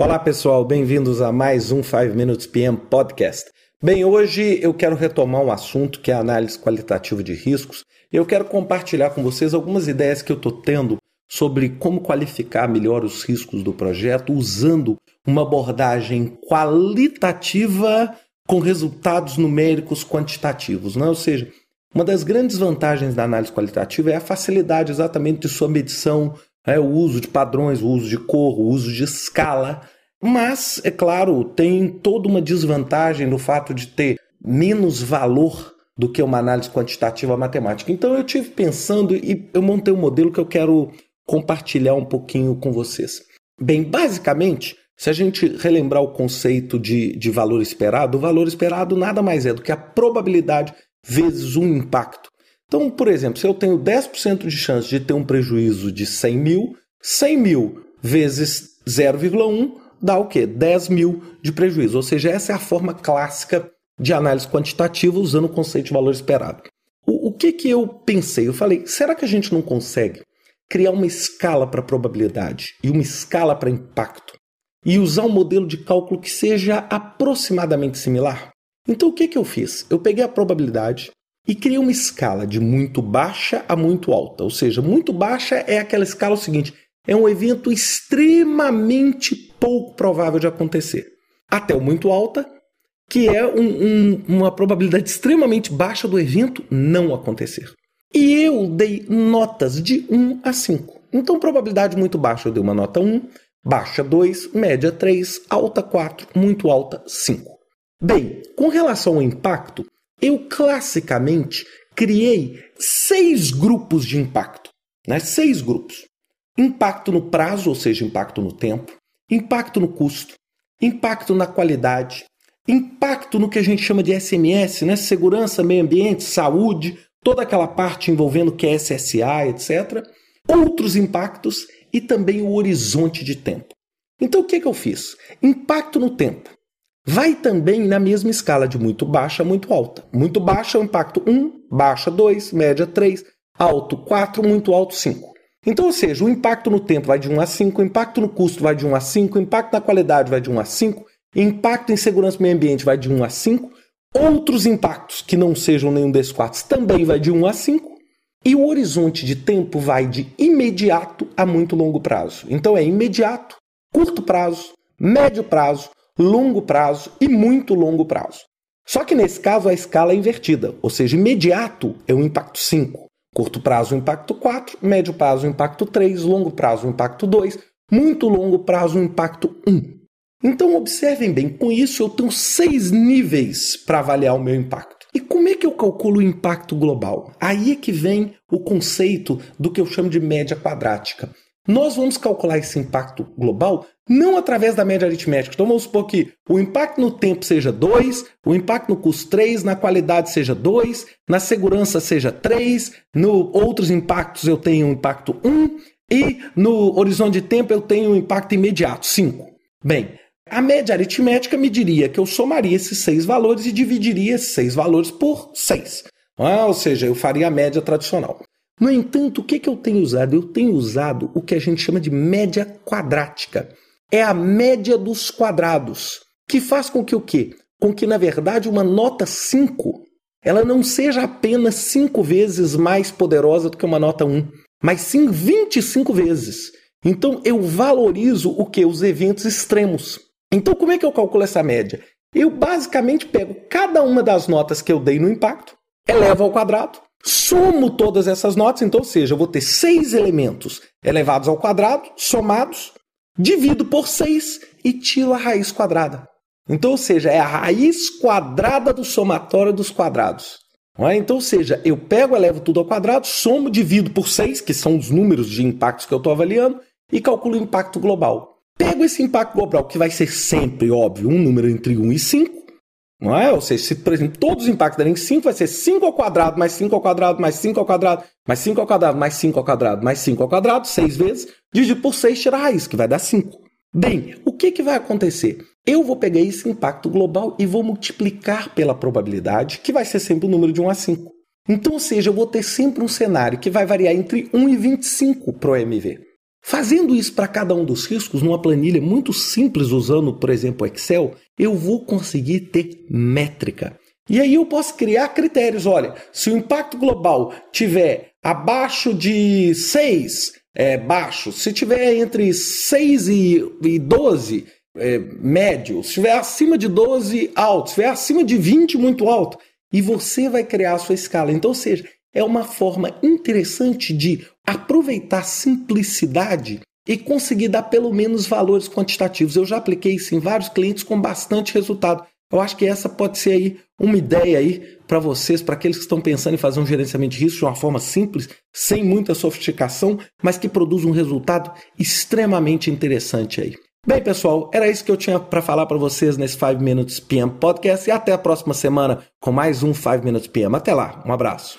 Olá pessoal, bem-vindos a mais um 5 Minutes PM Podcast. Bem, hoje eu quero retomar um assunto que é a análise qualitativa de riscos. Eu quero compartilhar com vocês algumas ideias que eu estou tendo sobre como qualificar melhor os riscos do projeto usando uma abordagem qualitativa com resultados numéricos quantitativos. Né? Ou seja, uma das grandes vantagens da análise qualitativa é a facilidade exatamente de sua medição, é, o uso de padrões, o uso de cor, o uso de escala. Mas, é claro, tem toda uma desvantagem no fato de ter menos valor do que uma análise quantitativa matemática. Então eu tive pensando e eu montei um modelo que eu quero compartilhar um pouquinho com vocês. Bem, basicamente, se a gente relembrar o conceito de, de valor esperado, o valor esperado nada mais é do que a probabilidade vezes um impacto. Então, por exemplo, se eu tenho 10% de chance de ter um prejuízo de 100 mil, 100 mil vezes 0,1 dá o quê? 10 mil de prejuízo. Ou seja, essa é a forma clássica de análise quantitativa usando o conceito de valor esperado. O, o que, que eu pensei? Eu falei, será que a gente não consegue criar uma escala para probabilidade e uma escala para impacto e usar um modelo de cálculo que seja aproximadamente similar? Então o que, que eu fiz? Eu peguei a probabilidade, e cria uma escala de muito baixa a muito alta. Ou seja, muito baixa é aquela escala o seguinte: é um evento extremamente pouco provável de acontecer. Até o muito alta, que é um, um, uma probabilidade extremamente baixa do evento não acontecer. E eu dei notas de 1 a 5. Então, probabilidade muito baixa, eu dei uma nota 1, baixa 2, média 3, alta 4, muito alta 5. Bem, com relação ao impacto, eu classicamente criei seis grupos de impacto, né? Seis grupos. Impacto no prazo, ou seja, impacto no tempo, impacto no custo, impacto na qualidade, impacto no que a gente chama de SMS, né? Segurança, meio ambiente, saúde, toda aquela parte envolvendo QSSA, etc. Outros impactos e também o horizonte de tempo. Então o que, que eu fiz? Impacto no tempo. Vai também na mesma escala de muito baixa a muito alta. Muito baixa é o impacto 1, baixa 2, média 3, alto 4, muito alto 5. Então, ou seja, o impacto no tempo vai de 1 a 5, o impacto no custo vai de 1 a 5, o impacto na qualidade vai de 1 a 5, impacto em segurança do meio ambiente vai de 1 a 5, outros impactos que não sejam nenhum desses quatro também vai de 1 a 5, e o horizonte de tempo vai de imediato a muito longo prazo. Então é imediato, curto prazo, médio prazo, longo prazo e muito longo prazo. Só que nesse caso a escala é invertida, ou seja, imediato é o impacto 5, curto prazo o impacto 4, médio prazo o impacto 3, longo prazo o impacto 2, muito longo prazo o impacto 1. Então observem bem, com isso eu tenho seis níveis para avaliar o meu impacto. E como é que eu calculo o impacto global? Aí é que vem o conceito do que eu chamo de média quadrática. Nós vamos calcular esse impacto global não através da média aritmética. Então vamos supor que o impacto no tempo seja 2, o impacto no custo 3, na qualidade seja 2, na segurança seja 3, no outros impactos eu tenho um impacto 1 um, e no horizonte de tempo eu tenho um impacto imediato 5. Bem, a média aritmética me diria que eu somaria esses seis valores e dividiria esses seis valores por 6. Ah, ou seja, eu faria a média tradicional. No entanto, o que, que eu tenho usado? Eu tenho usado o que a gente chama de média quadrática. É a média dos quadrados, que faz com que o quê? Com que, na verdade, uma nota 5 ela não seja apenas 5 vezes mais poderosa do que uma nota 1, mas sim 25 vezes. Então eu valorizo o que? Os eventos extremos. Então, como é que eu calculo essa média? Eu basicamente pego cada uma das notas que eu dei no impacto, elevo ao quadrado, Somo todas essas notas, então, ou seja, eu vou ter seis elementos elevados ao quadrado, somados, divido por seis e tiro a raiz quadrada. Então, ou seja, é a raiz quadrada do somatório dos quadrados. É? Então, ou seja, eu pego, elevo tudo ao quadrado, somo, divido por seis, que são os números de impactos que eu estou avaliando, e calculo o impacto global. Pego esse impacto global, que vai ser sempre, óbvio, um número entre 1 e 5, não é? Ou seja, se, por exemplo, todos os impactos derem 5, vai ser 5 ao quadrado, mais 5 ao quadrado, mais 5 ao quadrado, mais 5 ao quadrado, mais 5 ao quadrado, mais 5 ao quadrado, 6 vezes, dividido por 6, tira a raiz, que vai dar 5. Bem, o que, que vai acontecer? Eu vou pegar esse impacto global e vou multiplicar pela probabilidade, que vai ser sempre o número de 1 a 5. Então, ou seja, eu vou ter sempre um cenário que vai variar entre 1 e 25 para o MV. Fazendo isso para cada um dos riscos numa planilha muito simples usando, por exemplo, Excel, eu vou conseguir ter métrica. E aí eu posso criar critérios. Olha, se o impacto global tiver abaixo de 6, é baixo. Se tiver entre 6 e 12, é, médio. Se tiver acima de 12, alto. Se tiver acima de 20, muito alto. E você vai criar a sua escala. Então, ou seja, é uma forma interessante de aproveitar simplicidade e conseguir dar pelo menos valores quantitativos. Eu já apliquei isso em vários clientes com bastante resultado. Eu acho que essa pode ser aí uma ideia aí para vocês, para aqueles que estão pensando em fazer um gerenciamento de risco de uma forma simples, sem muita sofisticação, mas que produz um resultado extremamente interessante aí. Bem, pessoal, era isso que eu tinha para falar para vocês nesse 5 Minutes PM Podcast e até a próxima semana com mais um 5 Minutes PM. Até lá, um abraço.